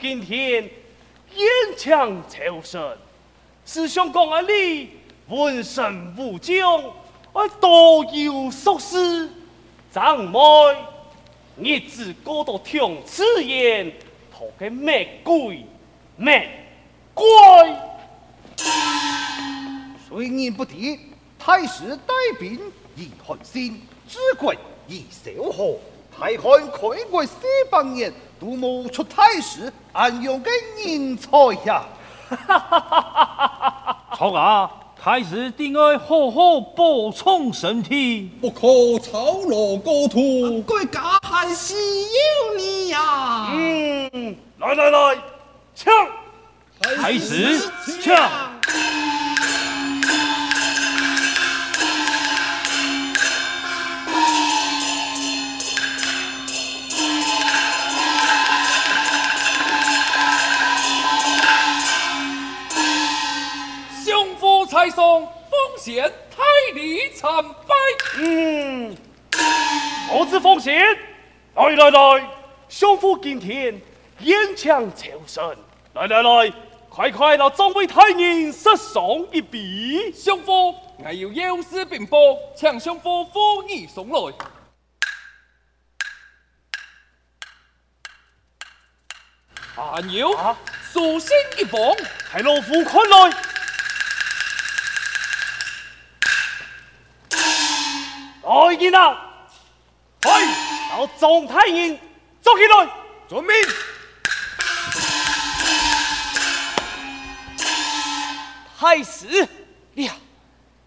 今天演枪求胜，思想讲啊你文神武将，爱多有硕士，长妹日子过得挺刺眼，托个乜鬼乜鬼？虽然不敌，太师带兵以韩信，治国以萧何，太汉开国四百年。都谋出太师，安阳的人才呀！错啊！太师定要好好保重身体，不可操劳过度。国家还需要你呀！嗯，来来来，抢！太师枪！太上奉贤太李参拜。嗯，我子奉贤，来来来，相夫今天烟枪求胜，来来来，快快到众位太人设上一笔。相夫，我有要事禀报，请相夫扶你送来。还有，书信一封，系老夫看来。来人啊！快到众太人捉起来！准备。太师，你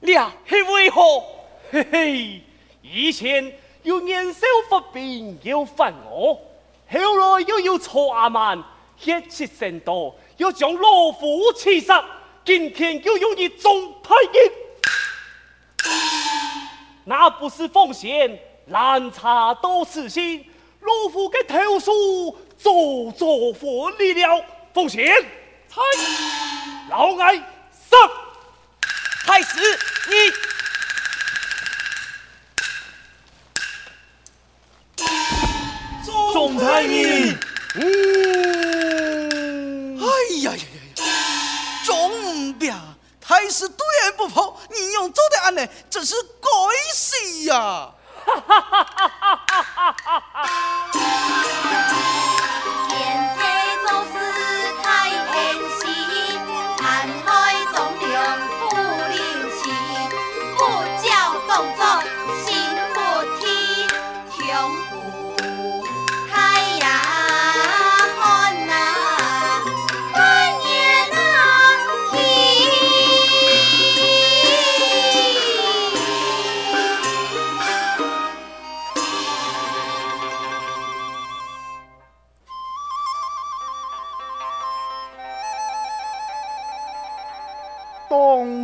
你是为何？嘿嘿，以前有年少发兵要犯我，后来又有错阿曼血气甚多，要将老夫刺杀，今天又有你众太人。那不是奉献，难查都是心，老夫给投诉做做活力了。奉献，参老爱上，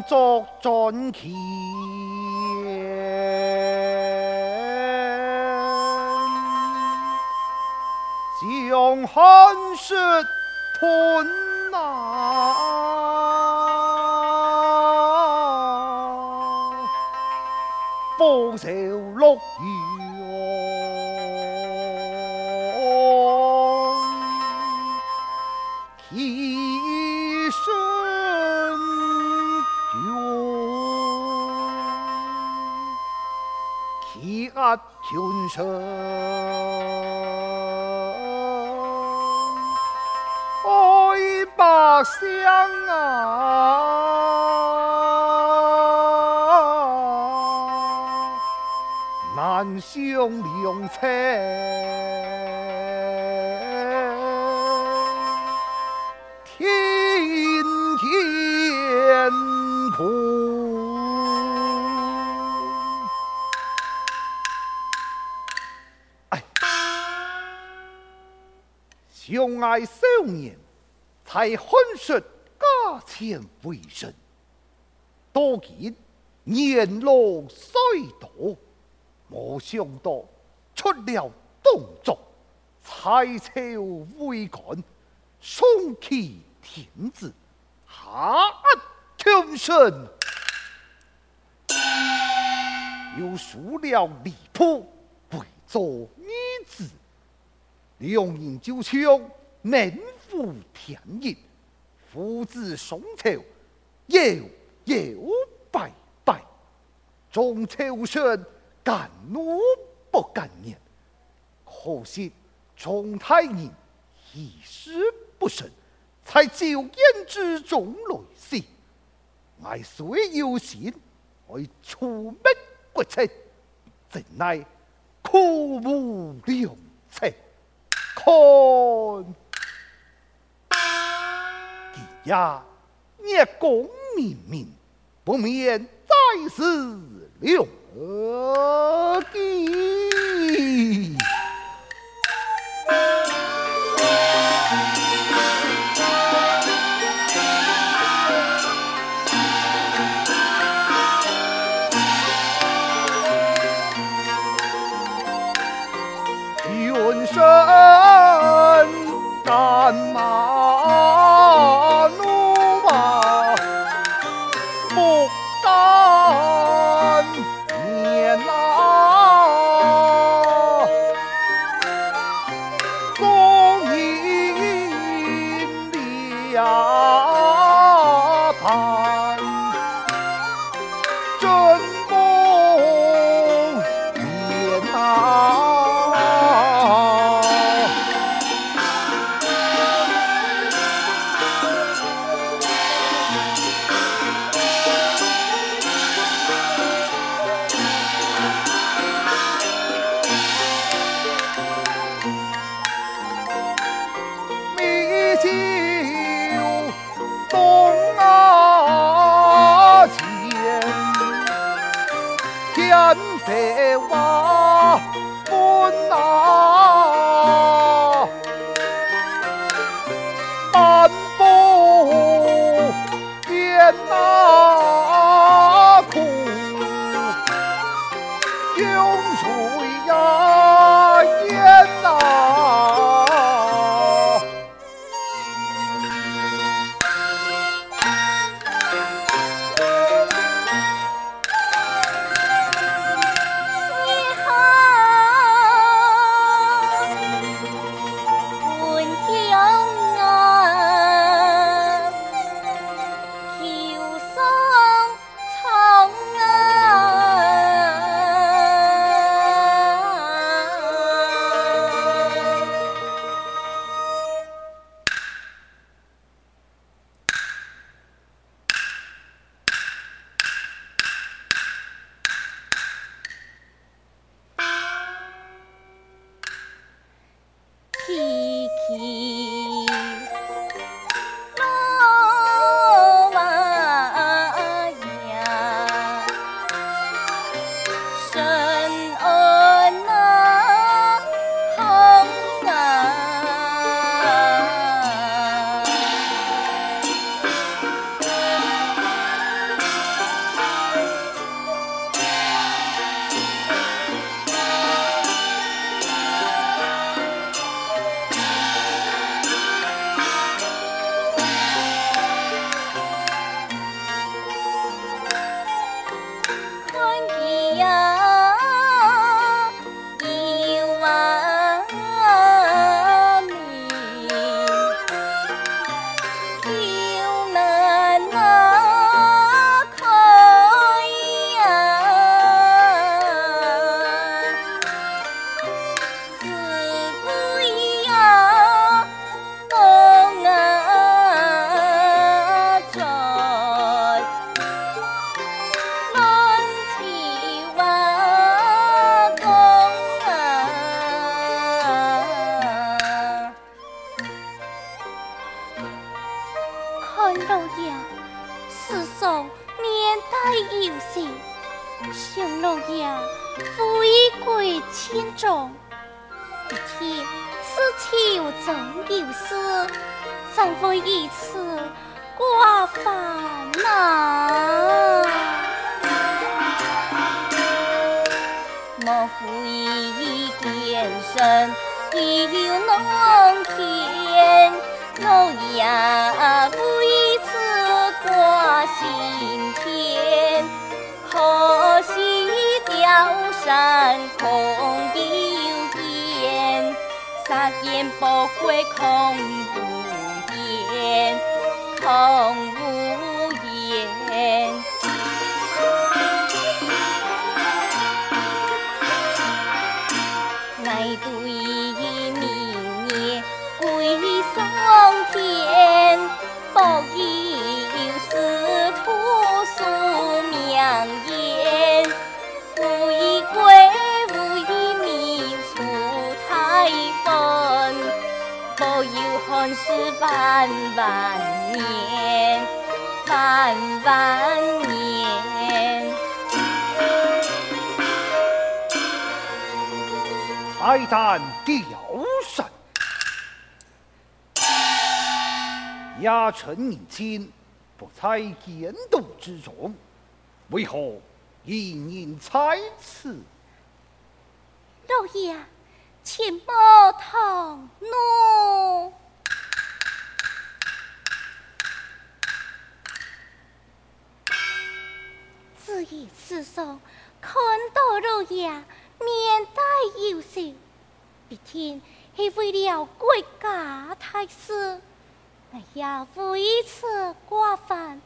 作尽欠，将寒雪吞拿，风声落雨。天上爱百姓啊，难兄良亲。相爱少年，才寒暑加前为甚，多见年老衰多，没想到出了动作，才朝为官，双欺天子，下压群臣，又输了离谱，为做儿子。两人就像名副天意，父子双仇，遥遥拜拜，中秋上敢怒不敢言。可惜庄太爷一事不慎，在酒宴之中来世。我虽有心，我出卖国贼，怎奈苦无良策。看，呀，叶公明明，不免再思良机。生已有农田，老爷为此挂心田，可惜貂蝉空有言，撒盐不归空无言，空三年。来单调扇，压臣以亲，不猜监督之中，为何隐隐猜此？老爷，请莫痛怒。只一世上看到老爷面带忧愁，必定是为了国家大事。我也为此挂烦，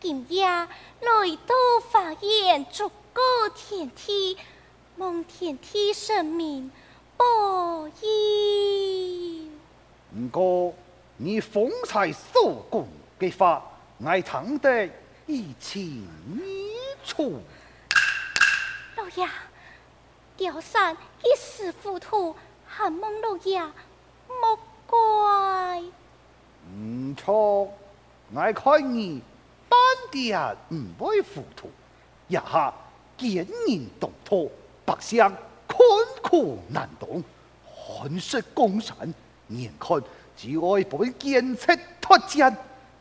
今夜来到法院，祝告天地，望天地神明保佑。不过你方才所讲的话，我听得一清二楚。老爷，雕山一时糊涂，还望老爷莫怪。唔错，我看你半点唔会糊涂，一下见人动土，百姓困苦难当，寒食江山，眼看就爱本见识脱节，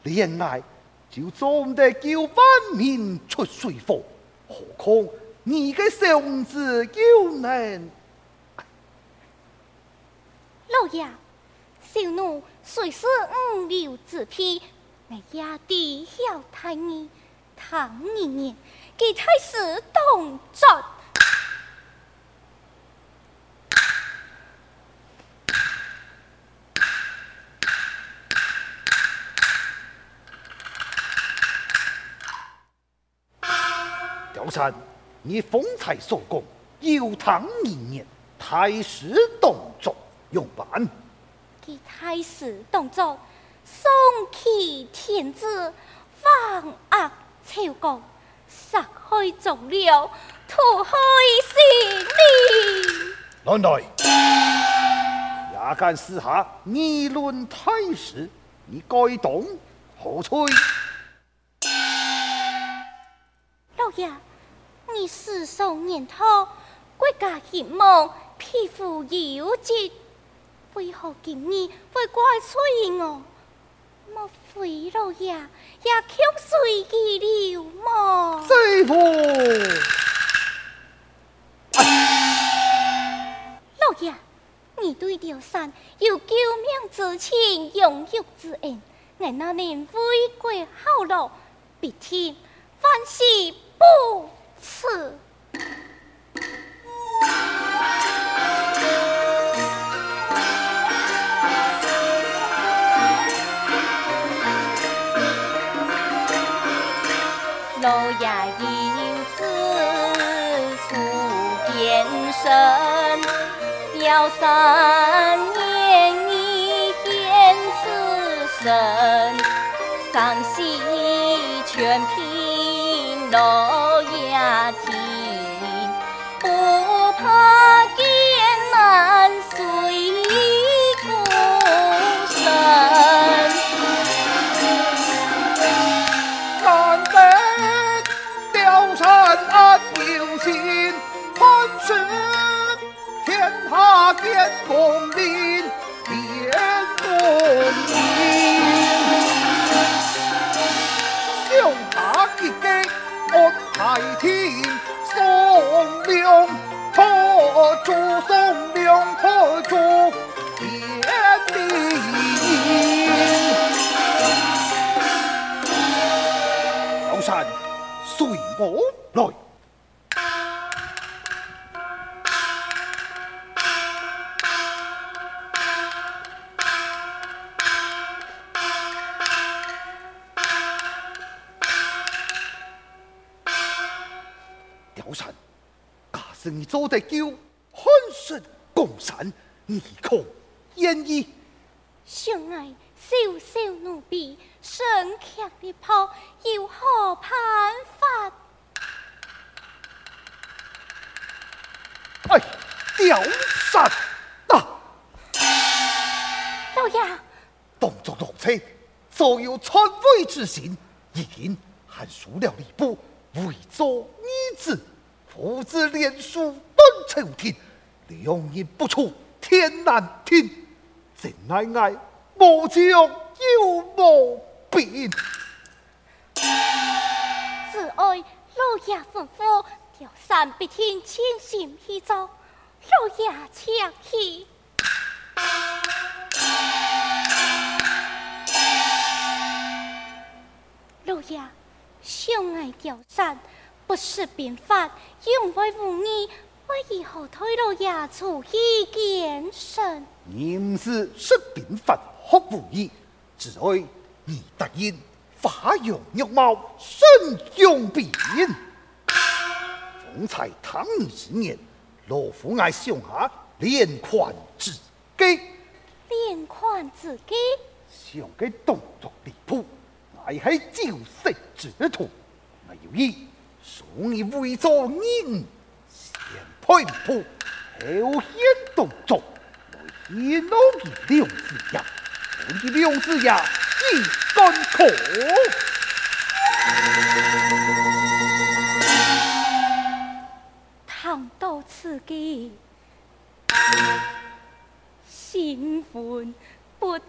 恋爱就总得叫万民出水火，何况你个小子又能？老爷，小奴虽是五流之婢，我也知晓太医，唐年年给太师动作。雕山，你风采所共，有唐一年太师动作用办。给太师动作，送敧天子，防压朝纲，杀害忠良，屠害生灵。来来，也敢私下议论太师，你该懂何罪？你世上年头，国家希望，匹夫有责。为何今日会怪罪我？莫非老爷也曲随意了吗？师父，老爷，你对雕山有救命之情，养育之恩，俺那年为国效劳，必定万事不辞。老爷有子出变身，雕山年已显此身，伤心天公命天公命脚踏一根安排天送命拖住送命拖住天老臣随我做得叫汉室共产，你可愿意？相爱小小奴婢，身强力薄，有何办法？哎，貂蝉啊！老爷，动作动车，所有篡位之心，已经含输了礼部，为作逆子，父子连署断朝廷，两人不出天难庭，真乃爱无将有无兵。只爱老爷吩咐，貂蝉必听千心去做，老爷请去。老爷，相爱貂蝉，不识兵法，勇为无义，为以后推老爷出意见神？你唔是识兵法学武艺，只爱你答应发扬玉貌，身用兵。方才唐你之年，罗府爱上下连环之计，连环之计，上嘅动作离谱，乃系招式之徒，我有意送你为做人先配谱，后显动作，来显露其良子呀，我的良子呀，一干可。倘到此计，新婚不听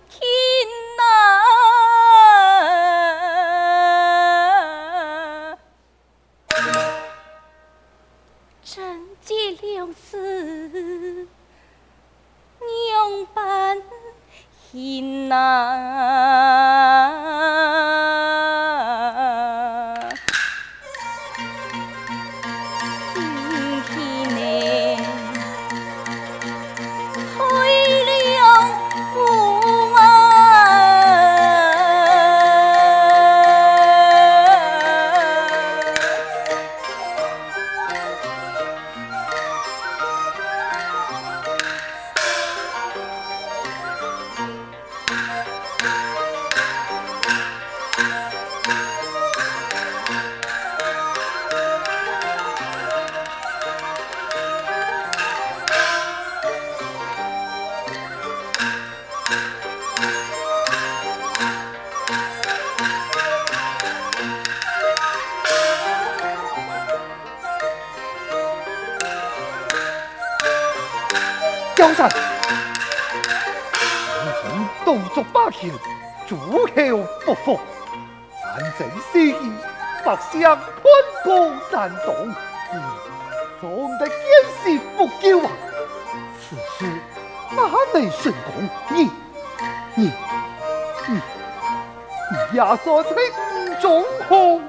ना 貂蝉，你动作霸气，诸侯不服，反正私意，百相喷光难动，你总得见死不救啊！此事哪能成功？你你你你亚索称中红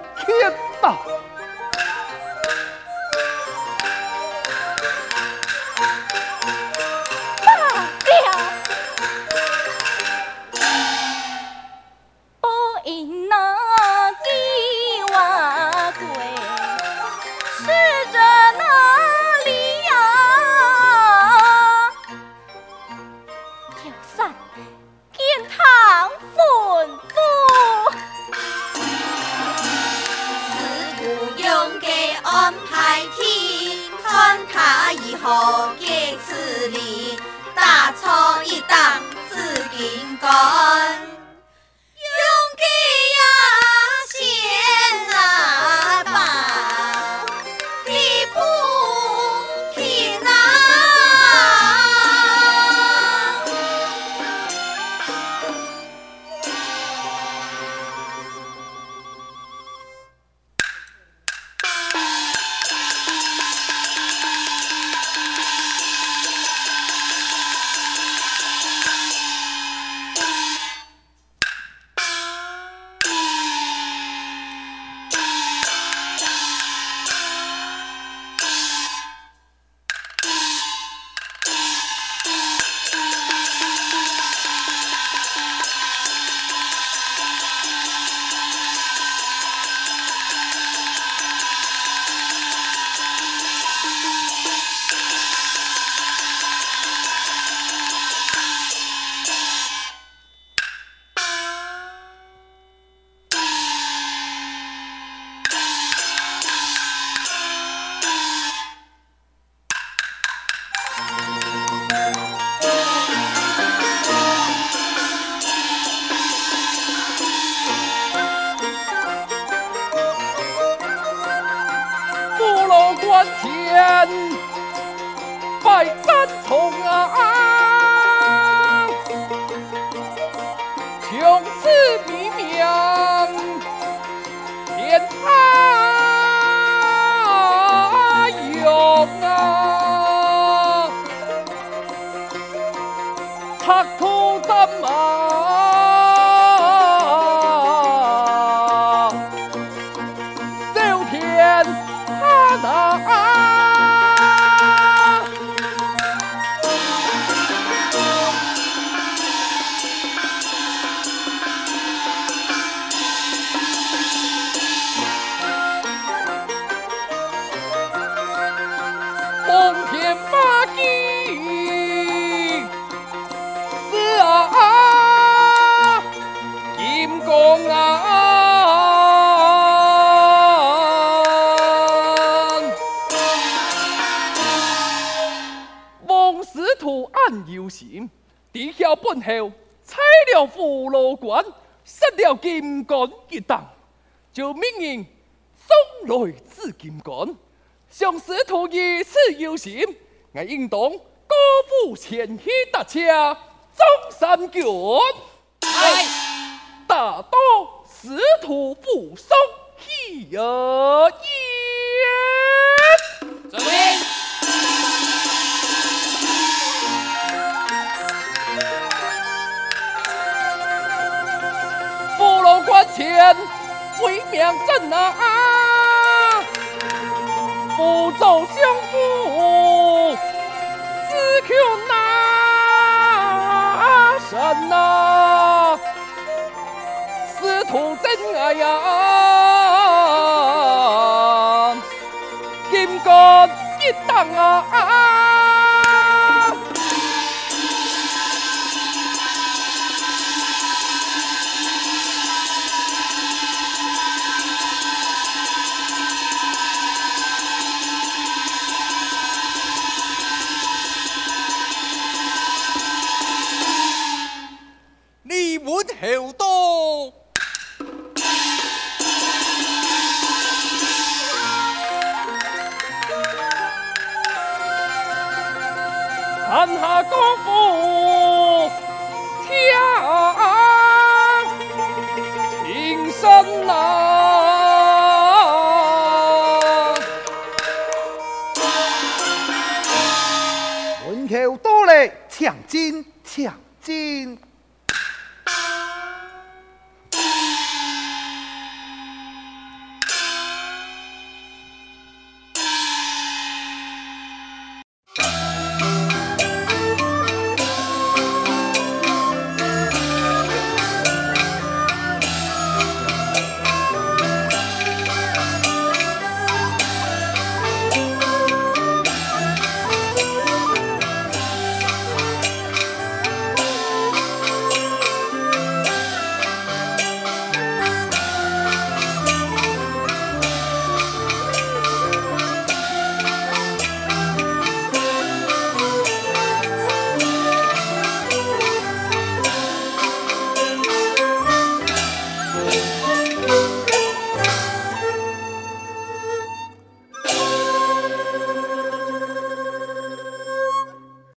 本后，拆了虎牢关，杀了金刚一党，就命人送来紫金冠。向师徒如此有心，我应当歌舞前去搭车，中山卷。哎，大道师徒不送喜而言。前，威名震啊！不走相扶，只求那神呐，师徒真爱呀，金刚一党啊！